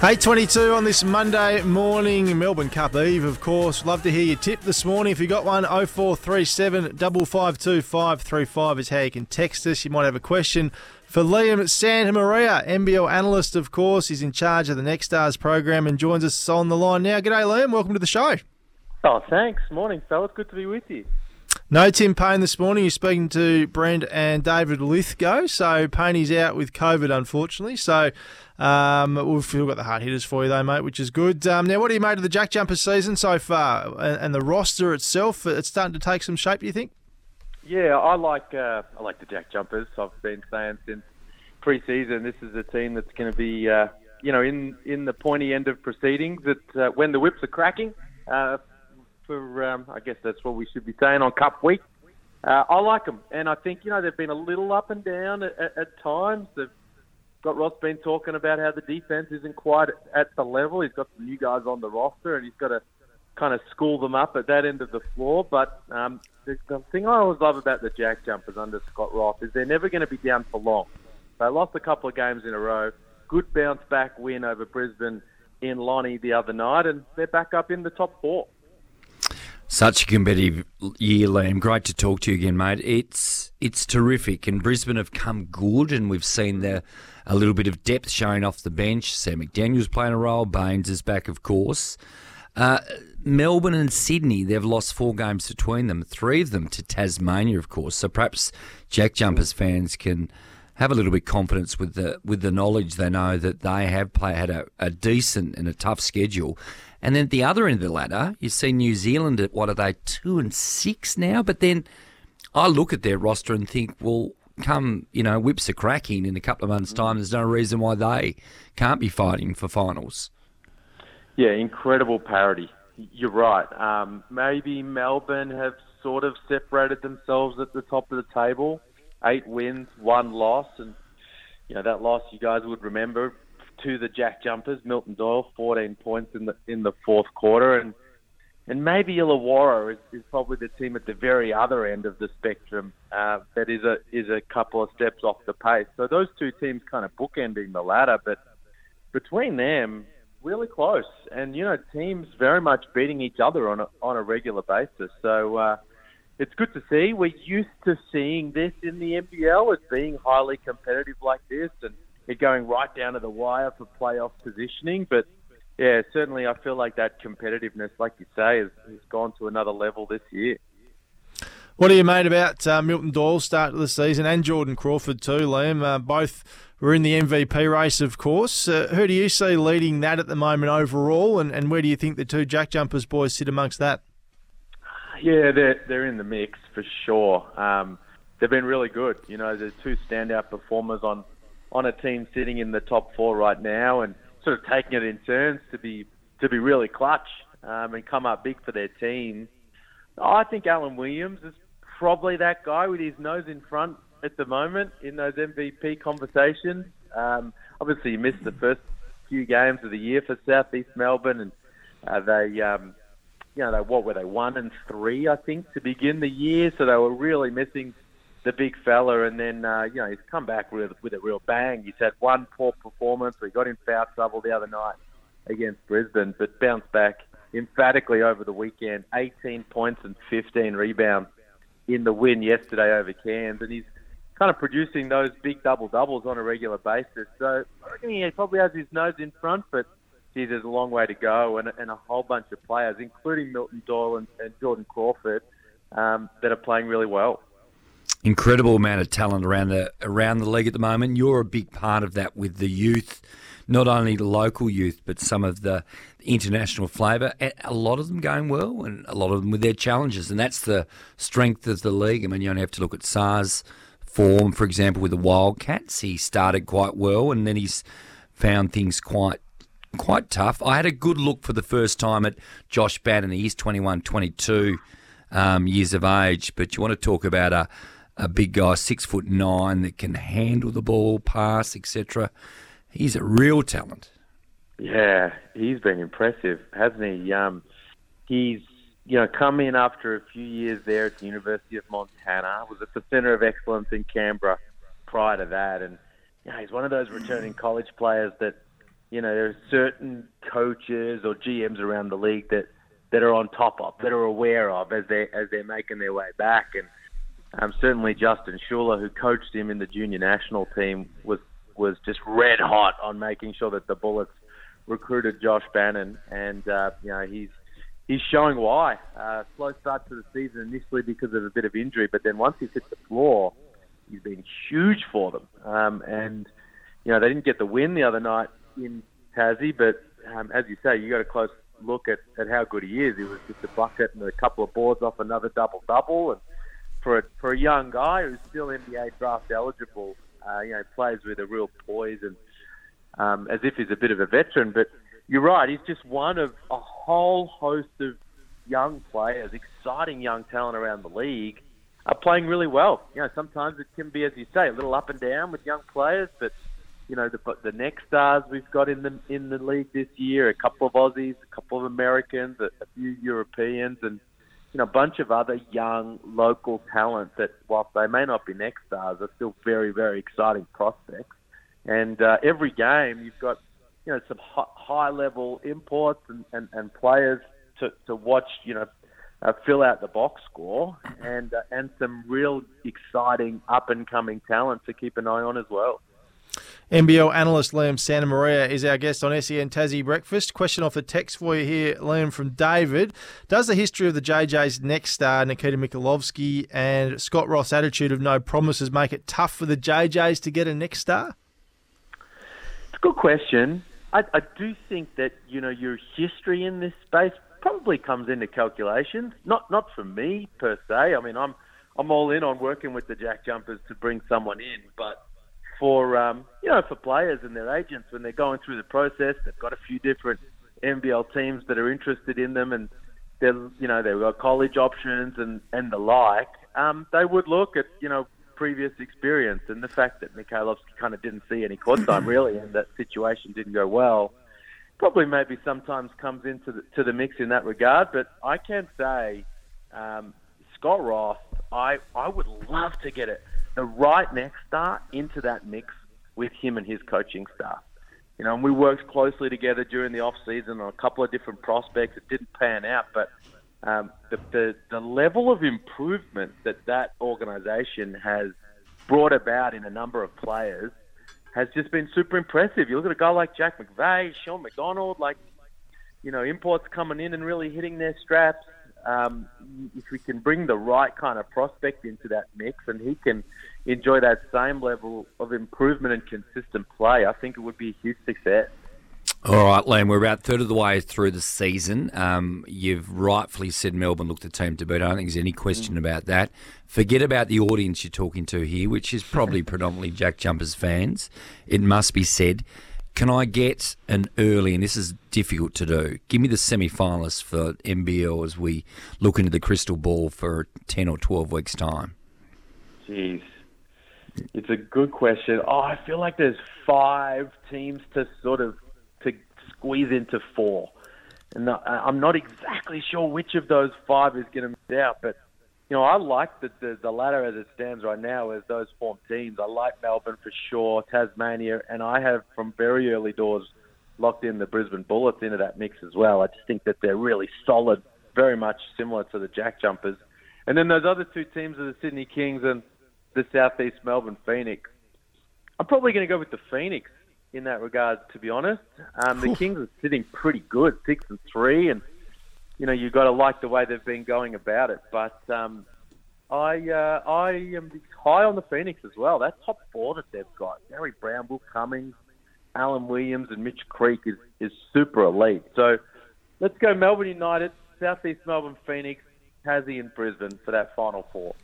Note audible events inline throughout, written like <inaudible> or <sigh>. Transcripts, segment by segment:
8.22 on this Monday morning, Melbourne Cup Eve, of course. Love to hear your tip this morning. If you got one, 0437 552 535 is how you can text us. You might have a question for Liam Santamaria, NBL analyst, of course. He's in charge of the Next Stars program and joins us on the line now. G'day, Liam. Welcome to the show. Oh, thanks. Morning, fellas. Good to be with you. No Tim Payne this morning. You're speaking to Brent and David Lithgow. So Payne's out with COVID, unfortunately. So um, we've still got the hard hitters for you, though, mate, which is good. Um, now, what do you made of the Jack Jumper season so far, and, and, the roster itself? It's starting to take some shape. Do you think? Yeah, I like uh, I like the Jack Jumpers. I've been saying since pre-season, this is a team that's going to be, uh, you know, in in the pointy end of proceedings. That uh, when the whips are cracking, uh, for um, I guess that's what we should be saying on Cup Week. Uh, I like them, and I think you know they've been a little up and down at, at, at times. They've got Roth's been talking about how the defense isn't quite at the level. He's got some new guys on the roster, and he's got to kind of school them up at that end of the floor. But um, the, the thing I always love about the Jack Jumpers under Scott Roth is they're never going to be down for long. They lost a couple of games in a row. Good bounce back win over Brisbane in Lonnie the other night, and they're back up in the top four. Such a competitive year, Liam. Great to talk to you again, mate. It's it's terrific, and Brisbane have come good, and we've seen the a little bit of depth showing off the bench. Sam McDaniel's playing a role. Baines is back, of course. Uh, Melbourne and Sydney, they've lost four games between them, three of them to Tasmania, of course. So perhaps Jack Jumpers fans can have a little bit of confidence with the with the knowledge they know that they have play, had a, a decent and a tough schedule. And then at the other end of the ladder, you see New Zealand at what are they, two and six now? But then I look at their roster and think, well, come, you know, whips are cracking in a couple of months' time, there's no reason why they can't be fighting for finals. Yeah, incredible parity. You're right. Um, maybe Melbourne have sort of separated themselves at the top of the table. Eight wins, one loss, and you know that loss you guys would remember to the Jack Jumpers. Milton Doyle, 14 points in the in the fourth quarter, and and maybe Illawarra is, is probably the team at the very other end of the spectrum uh, that is a is a couple of steps off the pace. So those two teams kind of bookending the ladder, but between them, really close. And you know, teams very much beating each other on a on a regular basis. So uh, it's good to see. We're used to seeing this in the NBL as being highly competitive like this, and it going right down to the wire for playoff positioning. But yeah, certainly I feel like that competitiveness, like you say, has, has gone to another level this year. What do you made about uh, Milton Doyle's start of the season and Jordan Crawford too, Liam? Uh, both were in the MVP race, of course. Uh, who do you see leading that at the moment overall, and, and where do you think the two Jack Jumpers boys sit amongst that? Yeah, they're they're in the mix for sure. Um, they've been really good. You know, the two standout performers on on a team sitting in the top four right now, and sort of taking it in turns to be to be really clutch um, and come up big for their team. I think Alan Williams is probably that guy with his nose in front at the moment in those MVP conversations. Um, obviously, he missed the first few games of the year for Southeast Melbourne, and uh, they, um, you know, they what were they one and three, I think, to begin the year. So they were really missing the big fella, and then uh, you know he's come back with with a real bang. He's had one poor performance. We got in foul trouble the other night against Brisbane, but bounced back emphatically over the weekend. 18 points and 15 rebounds in the win yesterday over Cairns, and he's kind of producing those big double doubles on a regular basis. So I reckon he probably has his nose in front, but geez, there's a long way to go, and, and a whole bunch of players, including Milton Doyle and, and Jordan Crawford, um, that are playing really well incredible amount of talent around the around the league at the moment. You're a big part of that with the youth, not only the local youth, but some of the international flavour. A lot of them going well, and a lot of them with their challenges, and that's the strength of the league. I mean, you only have to look at Sarr's form, for example, with the Wildcats. He started quite well, and then he's found things quite quite tough. I had a good look for the first time at Josh Bannon. He's 21, 22 um, years of age, but you want to talk about a a big guy, six foot nine, that can handle the ball, pass, etc. He's a real talent. Yeah, he's been impressive, hasn't he? Um, he's you know come in after a few years there at the University of Montana. Was at the Centre of Excellence in Canberra prior to that, and you know, he's one of those returning college players that you know, there are certain coaches or GMs around the league that, that are on top of, that are aware of as they as they're making their way back. And um, certainly Justin Schueller, who coached him in the junior national team, was was just red hot on making sure that the Bullets recruited Josh Bannon, and uh, you know he's he's showing why. Uh, slow start to the season initially because of a bit of injury, but then once he's hit the floor, he's been huge for them. Um, and you know they didn't get the win the other night in Tassie, but um, as you say, you got a close look at, at how good he is. He was just a bucket and a couple of boards off another double double, and for a, for a young guy who's still NBA draft eligible, uh, you know, plays with a real poise and um, as if he's a bit of a veteran. But you're right, he's just one of a whole host of young players, exciting young talent around the league, are playing really well. You know, sometimes it can be, as you say, a little up and down with young players, but you know, the, the next stars we've got in the in the league this year, a couple of Aussies, a couple of Americans, a, a few Europeans, and you know, a bunch of other young local talent that, whilst they may not be next stars, are still very, very exciting prospects. And uh, every game, you've got you know some high level imports and, and, and players to, to watch. You know, uh, fill out the box score, and uh, and some real exciting up and coming talent to keep an eye on as well. NBL analyst Liam Santamaria is our guest on SEN Tassie Breakfast. Question off the text for you here, Liam, from David. Does the history of the JJ's next star, Nikita Mikhailovskii, and Scott Roth's attitude of no promises make it tough for the JJs to get a next star? It's a good question. I, I do think that, you know, your history in this space probably comes into calculations. Not not for me per se. I mean, I'm I'm all in on working with the Jack Jumpers to bring someone in, but for um, you know for players and their agents when they're going through the process. They've got a few different NBL teams that are interested in them, and they're you know they've got college options and and the like. Um, they would look at you know previous experience and the fact that Mikhailovskii kind of didn't see any court time really, and that situation didn't go well. Probably maybe sometimes comes into the, to the mix in that regard, but I can say um, Scott Roth, I I would love to get it the right next star into that mix with him and his coaching staff. You know, and we worked closely together during the off season on a couple of different prospects. It didn't pan out, but um, the, the the level of improvement that that organisation has brought about in a number of players has just been super impressive. You look at a guy like Jack McVeigh, Sean McDonald, like you know, imports coming in and really hitting their straps um, if we can bring the right kind of prospect into that mix and he can enjoy that same level of improvement and consistent play, I think it would be a huge success. All right, Liam, we're about third of the way through the season. Um, you've rightfully said Melbourne looked the team to beat. I don't think there's any question mm. about that. Forget about the audience you're talking to here, which is probably <laughs> predominantly Jack Jumpers fans. It must be said. Can I get an early, and this is difficult to do, give me the semi finalists for NBL as we look into the crystal ball for 10 or 12 weeks' time? Jeez. It's a good question. Oh, I feel like there's five teams to sort of to squeeze into four. And I'm not exactly sure which of those five is going to miss out, but you know, I like the, the, the ladder as it stands right now as those form teams. I like Melbourne for sure, Tasmania, and I have from very early doors locked in the Brisbane Bullets into that mix as well. I just think that they're really solid, very much similar to the Jack Jumpers. And then those other two teams are the Sydney Kings and the Southeast Melbourne Phoenix. I'm probably going to go with the Phoenix in that regard, to be honest. Um, the Kings are sitting pretty good, six and three, and you know, you've got to like the way they've been going about it. But um, I uh, I am high on the Phoenix as well. That top four that they've got, Gary Bramble, Cummings, Alan Williams, and Mitch Creek is, is super elite. So let's go Melbourne United, Southeast Melbourne Phoenix, Tassie, and Brisbane for that final four.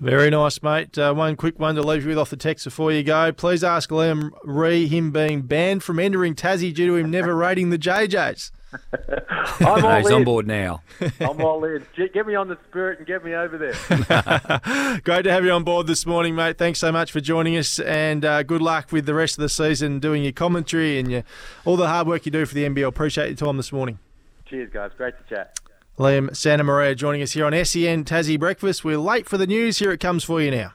Very nice, mate. Uh, one quick one to leave you with off the text before you go. Please ask Liam Ree him being banned from entering Tassie due to him never <laughs> rating the JJs. <laughs> I'm <laughs> all He's in. on board now. <laughs> I'm all in. Get me on the spirit and get me over there. Great to have you on board this morning, mate. Thanks so much for joining us, and uh, good luck with the rest of the season, doing your commentary and your, all the hard work you do for the NBL. Appreciate your time this morning. Cheers, guys. Great to chat. Liam Santamaria joining us here on SEN Tassie Breakfast. We're late for the news. Here it comes for you now.